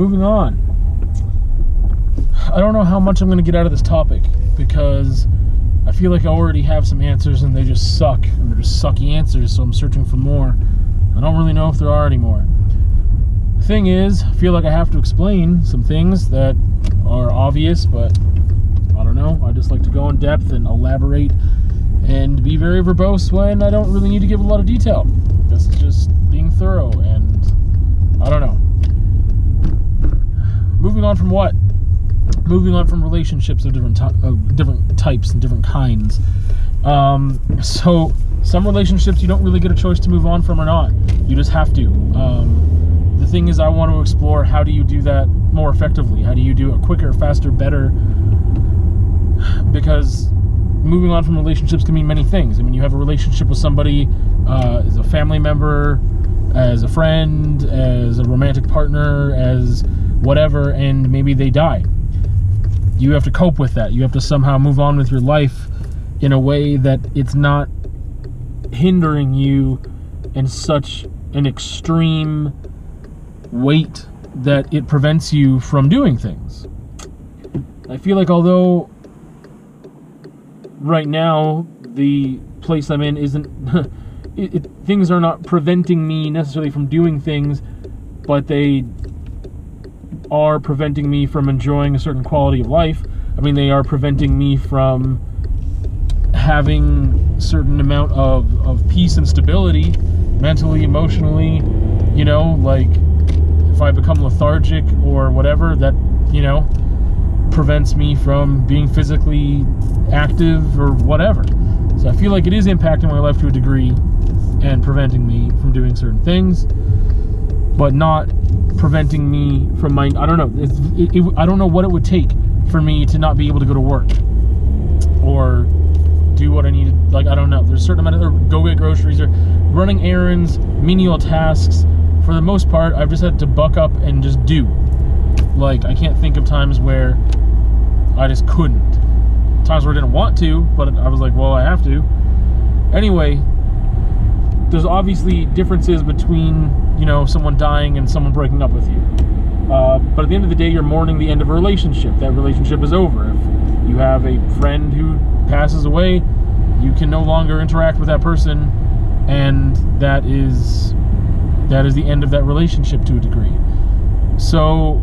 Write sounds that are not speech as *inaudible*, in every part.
moving on. I don't know how much I'm going to get out of this topic because I feel like I already have some answers and they just suck and they're just sucky answers, so I'm searching for more. I don't really know if there are any more. The thing is, I feel like I have to explain some things that are obvious, but I don't know. I just like to go in depth and elaborate and be very verbose when I don't really need to give a lot of detail. This is just being thorough and I don't know. What? Moving on from relationships of different ty- of different types and different kinds. Um, so some relationships you don't really get a choice to move on from or not. You just have to. Um, the thing is, I want to explore how do you do that more effectively? How do you do it quicker, faster, better? Because moving on from relationships can mean many things. I mean, you have a relationship with somebody uh, as a family member, as a friend, as a romantic partner, as whatever, and maybe they die. You have to cope with that. You have to somehow move on with your life in a way that it's not hindering you in such an extreme weight that it prevents you from doing things. I feel like although right now the place I'm in isn't *laughs* it, it, things are not preventing me necessarily from doing things, but they are preventing me from enjoying a certain quality of life. I mean, they are preventing me from having certain amount of, of peace and stability mentally, emotionally, you know, like if I become lethargic or whatever, that, you know, prevents me from being physically active or whatever. So I feel like it is impacting my life to a degree and preventing me from doing certain things, but not preventing me from my. I don't know. It, it, I don't know what it would take for me to not be able to go to work or do what I needed. Like I don't know. There's a certain amount of go get groceries or running errands, menial tasks. For the most part, I've just had to buck up and just do. Like I can't think of times where I just couldn't. Times where I didn't want to, but I was like, well, I have to. Anyway, there's obviously differences between you know someone dying and someone breaking up with you. Uh, but at the end of the day, you're mourning the end of a relationship. That relationship is over. If you have a friend who passes away, you can no longer interact with that person, and that is that is the end of that relationship to a degree. So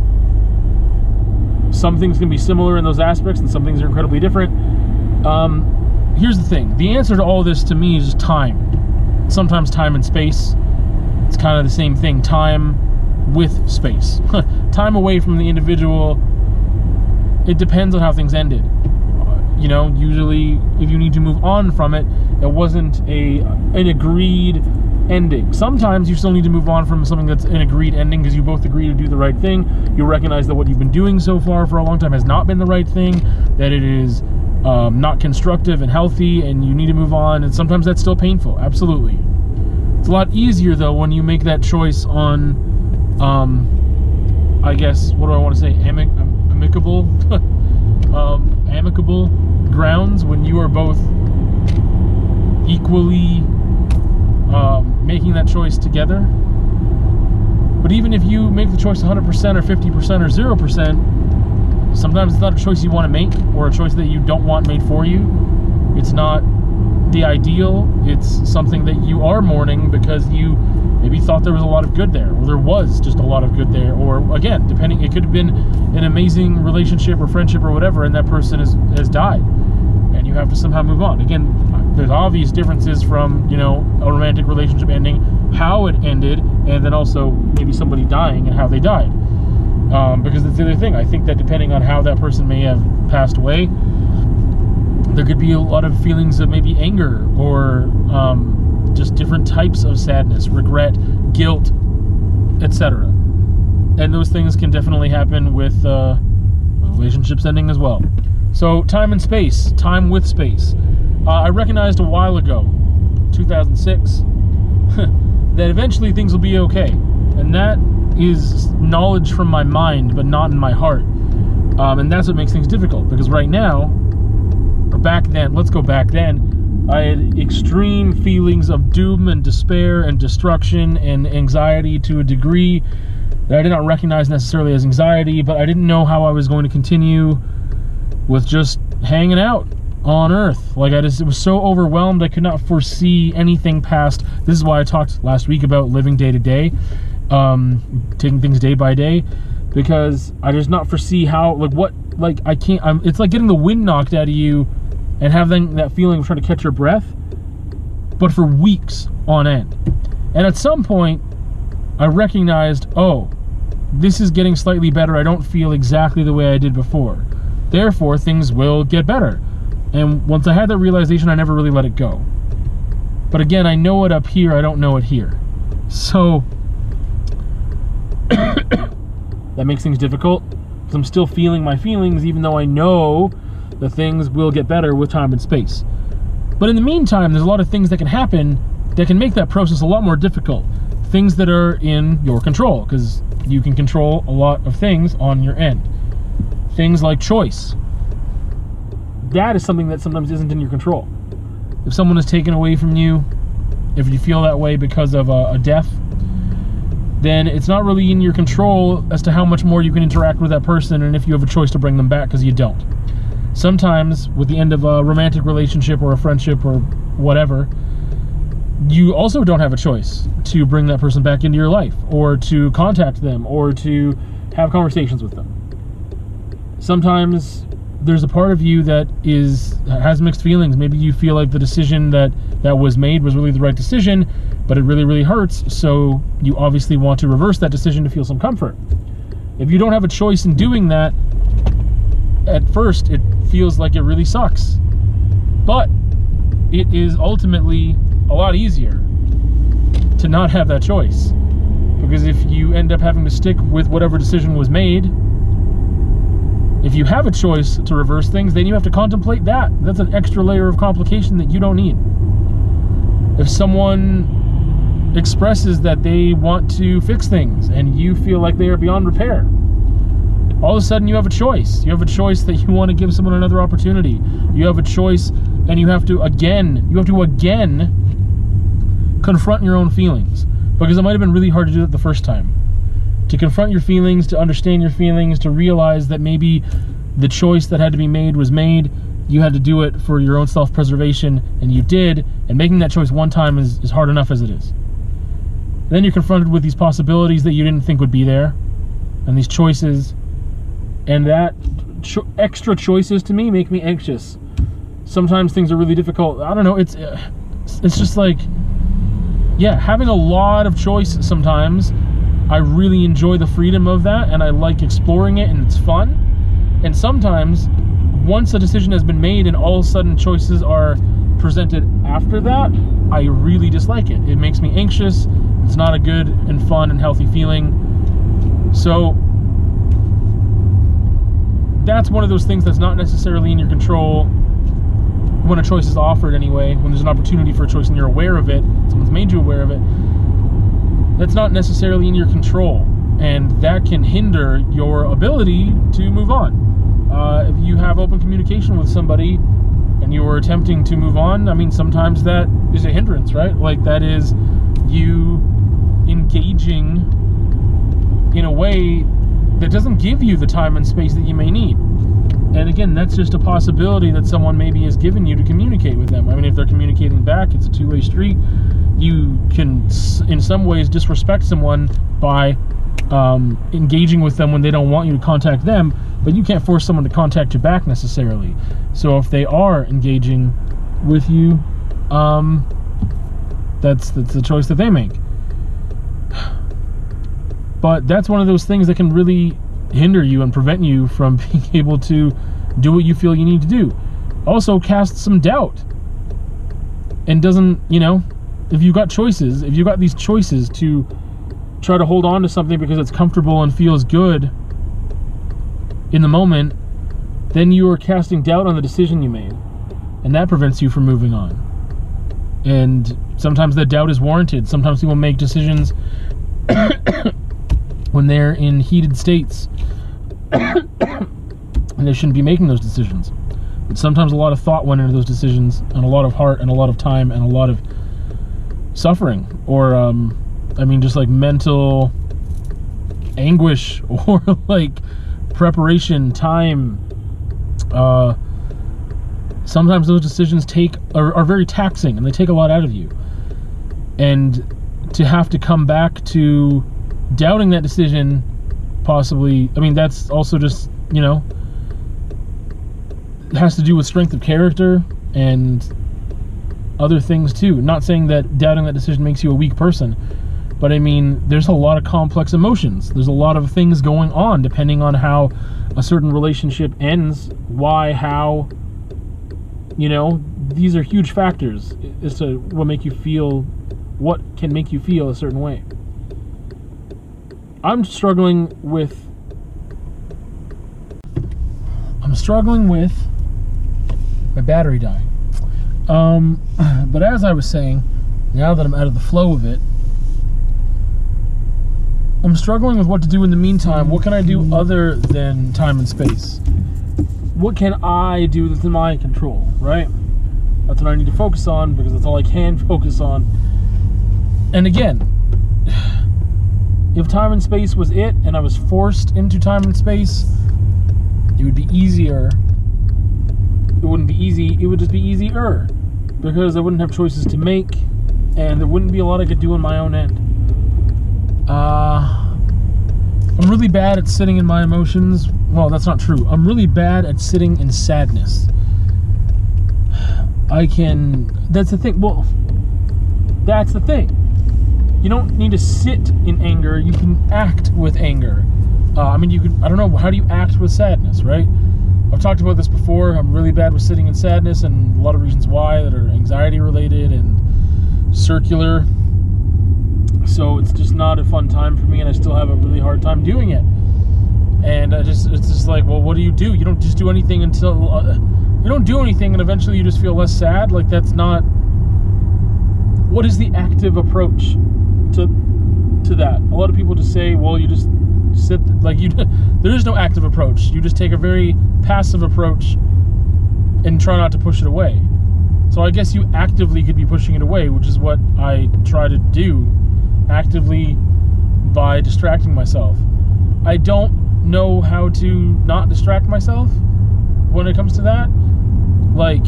some things can be similar in those aspects, and some things are incredibly different. Um, here's the thing: the answer to all this to me is time. Sometimes time and space. It's kind of the same thing. Time with space. *laughs* time away from the individual. It depends on how things ended. You know, usually if you need to move on from it, it wasn't a an agreed ending. Sometimes you still need to move on from something that's an agreed ending because you both agree to do the right thing. You recognize that what you've been doing so far for a long time has not been the right thing, that it is um, not constructive and healthy, and you need to move on. And sometimes that's still painful. Absolutely. It's a lot easier though when you make that choice on, um, I guess, what do I want to say? Amic- amicable, *laughs* um, amicable grounds when you are both equally um, making that choice together. But even if you make the choice 100% or 50% or 0%, sometimes it's not a choice you want to make or a choice that you don't want made for you. It's not the ideal. It's something that you are mourning because you maybe thought there was a lot of good there, or there was just a lot of good there, or again, depending, it could have been an amazing relationship or friendship or whatever, and that person has, has died, and you have to somehow move on. Again, there's obvious differences from, you know, a romantic relationship ending, how it ended, and then also maybe somebody dying and how they died. Um, because that's the other thing. I think that depending on how that person may have passed away, there could be a lot of feelings of maybe anger or um, just different types of sadness, regret, guilt, etc. And those things can definitely happen with uh, relationships ending as well. So, time and space, time with space. Uh, I recognized a while ago, 2006, *laughs* that eventually things will be okay. And that is knowledge from my mind, but not in my heart. Um, and that's what makes things difficult because right now, back then, let's go back then, I had extreme feelings of doom and despair and destruction and anxiety to a degree that I did not recognize necessarily as anxiety, but I didn't know how I was going to continue with just hanging out on earth. Like I just was so overwhelmed I could not foresee anything past this is why I talked last week about living day to day, um, taking things day by day, because I just not foresee how like what like I can't I'm it's like getting the wind knocked out of you and having that feeling of trying to catch your breath, but for weeks on end. And at some point I recognized, oh, this is getting slightly better. I don't feel exactly the way I did before. Therefore, things will get better. And once I had that realization, I never really let it go. But again, I know it up here, I don't know it here. So, *coughs* that makes things difficult because I'm still feeling my feelings, even though I know that things will get better with time and space. But in the meantime, there's a lot of things that can happen that can make that process a lot more difficult. Things that are in your control, because you can control a lot of things on your end. Things like choice. That is something that sometimes isn't in your control. If someone is taken away from you, if you feel that way because of a, a death, then it's not really in your control as to how much more you can interact with that person and if you have a choice to bring them back because you don't. Sometimes, with the end of a romantic relationship or a friendship or whatever, you also don't have a choice to bring that person back into your life or to contact them or to have conversations with them. Sometimes there's a part of you that is has mixed feelings. Maybe you feel like the decision that that was made was really the right decision, but it really really hurts, so you obviously want to reverse that decision to feel some comfort. If you don't have a choice in doing that, at first it feels like it really sucks. But it is ultimately a lot easier to not have that choice. Because if you end up having to stick with whatever decision was made, if you have a choice to reverse things, then you have to contemplate that. That's an extra layer of complication that you don't need. If someone expresses that they want to fix things and you feel like they are beyond repair, all of a sudden you have a choice. You have a choice that you want to give someone another opportunity. You have a choice and you have to again, you have to again confront your own feelings because it might have been really hard to do it the first time. To confront your feelings, to understand your feelings, to realize that maybe the choice that had to be made was made. You had to do it for your own self preservation, and you did. And making that choice one time is, is hard enough as it is. Then you're confronted with these possibilities that you didn't think would be there, and these choices. And that cho- extra choices to me make me anxious. Sometimes things are really difficult. I don't know. It's uh, it's just like yeah, having a lot of choice sometimes. I really enjoy the freedom of that and I like exploring it and it's fun. And sometimes, once a decision has been made and all of a sudden choices are presented after that, I really dislike it. It makes me anxious. It's not a good and fun and healthy feeling. So, that's one of those things that's not necessarily in your control when a choice is offered anyway, when there's an opportunity for a choice and you're aware of it, someone's made you aware of it, that's not necessarily in your control. And that can hinder your ability to move on. Uh, if you have open communication with somebody and you are attempting to move on, I mean, sometimes that is a hindrance, right? Like, that is you engaging in a way that doesn't give you the time and space that you may need. And again, that's just a possibility that someone maybe has given you to communicate with them. I mean, if they're communicating back, it's a two way street. You can, in some ways, disrespect someone by um, engaging with them when they don't want you to contact them, but you can't force someone to contact you back necessarily. So if they are engaging with you, um, that's that's the choice that they make. *sighs* But that's one of those things that can really hinder you and prevent you from *laughs* being able to do what you feel you need to do. Also, cast some doubt. And doesn't, you know, if you've got choices, if you've got these choices to try to hold on to something because it's comfortable and feels good in the moment, then you are casting doubt on the decision you made. And that prevents you from moving on. And sometimes that doubt is warranted. Sometimes people make decisions *coughs* when they're in heated states *coughs* and they shouldn't be making those decisions. But sometimes a lot of thought went into those decisions, and a lot of heart, and a lot of time, and a lot of suffering, or um, I mean, just like mental anguish *laughs* or like preparation time uh sometimes those decisions take are, are very taxing and they take a lot out of you and to have to come back to doubting that decision possibly i mean that's also just you know it has to do with strength of character and other things too. Not saying that doubting that decision makes you a weak person but i mean there's a lot of complex emotions. There's a lot of things going on depending on how a certain relationship ends why how you know these are huge factors. As to what make you feel what can make you feel a certain way i'm struggling with i'm struggling with my battery dying um, *clears throat* but as i was saying now that i'm out of the flow of it i'm struggling with what to do in the meantime what can i do other than time and space what can I do that's in my control, right? That's what I need to focus on because that's all I can *laughs* focus on. And again, if time and space was it and I was forced into time and space, it would be easier. It wouldn't be easy, it would just be easier because I wouldn't have choices to make and there wouldn't be a lot I could do on my own end. Uh, I'm really bad at sitting in my emotions. Well, that's not true. I'm really bad at sitting in sadness. I can. That's the thing. Well, that's the thing. You don't need to sit in anger. You can act with anger. Uh, I mean, you can. I don't know. How do you act with sadness, right? I've talked about this before. I'm really bad with sitting in sadness, and a lot of reasons why that are anxiety related and circular so it's just not a fun time for me and i still have a really hard time doing it and I just it's just like well what do you do you don't just do anything until uh, you don't do anything and eventually you just feel less sad like that's not what is the active approach to to that a lot of people just say well you just sit like you *laughs* there is no active approach you just take a very passive approach and try not to push it away so i guess you actively could be pushing it away which is what i try to do actively by distracting myself. I don't know how to not distract myself when it comes to that. Like,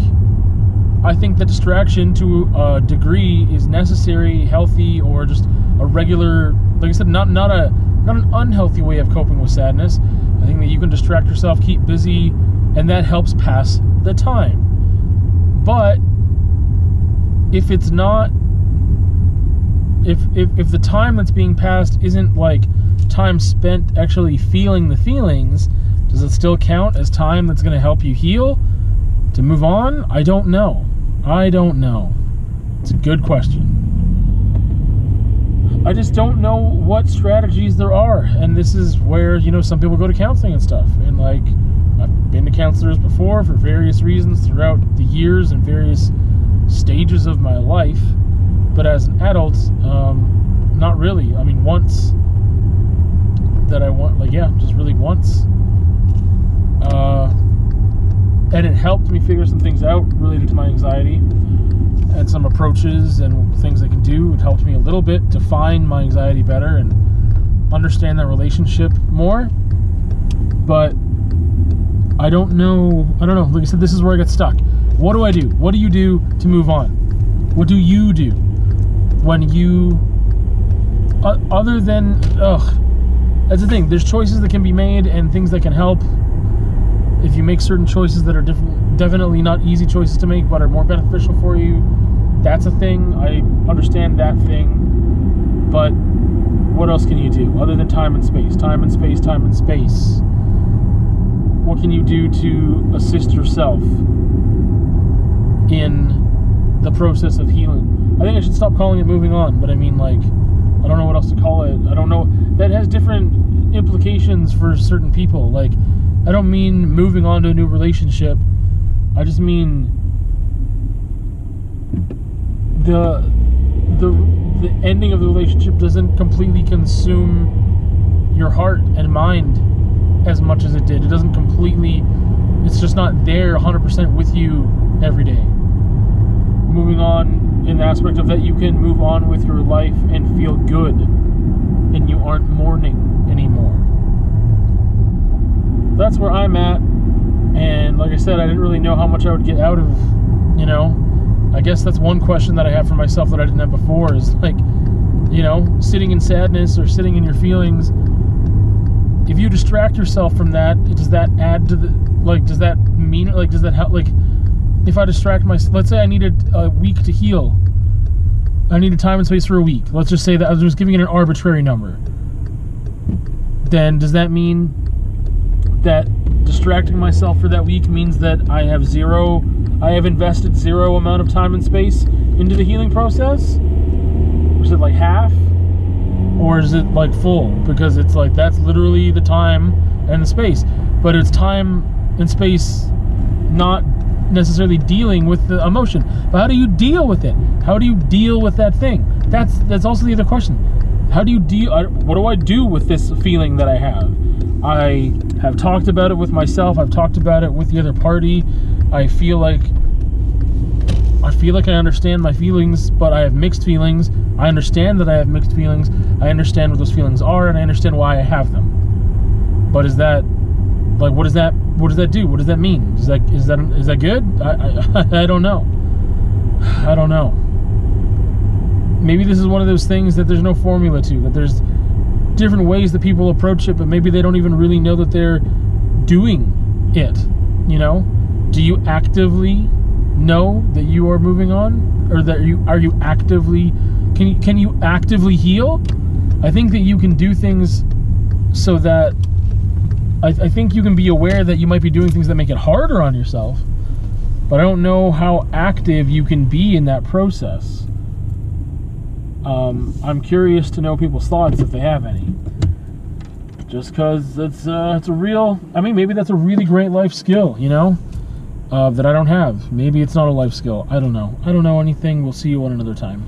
I think the distraction to a degree is necessary, healthy, or just a regular, like I said, not not a not an unhealthy way of coping with sadness. I think that you can distract yourself, keep busy, and that helps pass the time. But if it's not if, if if the time that's being passed isn't like time spent actually feeling the feelings, does it still count as time that's going to help you heal to move on? I don't know. I don't know. It's a good question. I just don't know what strategies there are, and this is where you know some people go to counseling and stuff, and like I've been to counselors before for various reasons throughout the years and various stages of my life but as an adult, um, not really. I mean, once that I want, like, yeah, just really once. Uh, and it helped me figure some things out related to my anxiety and some approaches and things I can do. It helped me a little bit to find my anxiety better and understand that relationship more. But I don't know. I don't know. Like I said, this is where I get stuck. What do I do? What do you do to move on? What do you do? when you uh, other than ugh that's the thing there's choices that can be made and things that can help if you make certain choices that are definitely not easy choices to make but are more beneficial for you that's a thing i understand that thing but what else can you do other than time and space time and space time and space what can you do to assist yourself in the process of healing I think I should stop calling it moving on, but I mean, like, I don't know what else to call it. I don't know. That has different implications for certain people. Like, I don't mean moving on to a new relationship. I just mean the the the ending of the relationship doesn't completely consume your heart and mind as much as it did. It doesn't completely. It's just not there 100% with you every day. Moving on in the aspect of that you can move on with your life and feel good and you aren't mourning anymore. That's where I'm at. And like I said, I didn't really know how much I would get out of, you know. I guess that's one question that I have for myself that I didn't have before is like, you know, sitting in sadness or sitting in your feelings. If you distract yourself from that, does that add to the like? Does that mean like? Does that help? Like, if I distract myself, let's say I needed a week to heal. I needed time and space for a week. Let's just say that I was just giving it an arbitrary number. Then does that mean that distracting myself for that week means that I have zero, I have invested zero amount of time and space into the healing process? Is it like half? Or is it like full? Because it's like that's literally the time and the space. But it's time and space not necessarily dealing with the emotion. But how do you deal with it? How do you deal with that thing? That's that's also the other question. How do you deal? What do I do with this feeling that I have? I have talked about it with myself. I've talked about it with the other party. I feel like I feel like I understand my feelings, but I have mixed feelings. I understand that I have mixed feelings. I understand what those feelings are, and I understand why I have them. But is that like what does that what does that do? What does that mean? Is that is that is that good? I I, *laughs* I don't know. I don't know. Maybe this is one of those things that there's no formula to. That there's different ways that people approach it, but maybe they don't even really know that they're doing it. You know, do you actively know that you are moving on, or that you are you actively can you can you actively heal? I think that you can do things so that I, I think you can be aware that you might be doing things that make it harder on yourself, but I don't know how active you can be in that process. Um, I'm curious to know people's thoughts if they have any. Just because it's uh, it's a real. I mean, maybe that's a really great life skill, you know, uh, that I don't have. Maybe it's not a life skill. I don't know. I don't know anything. We'll see you on another time.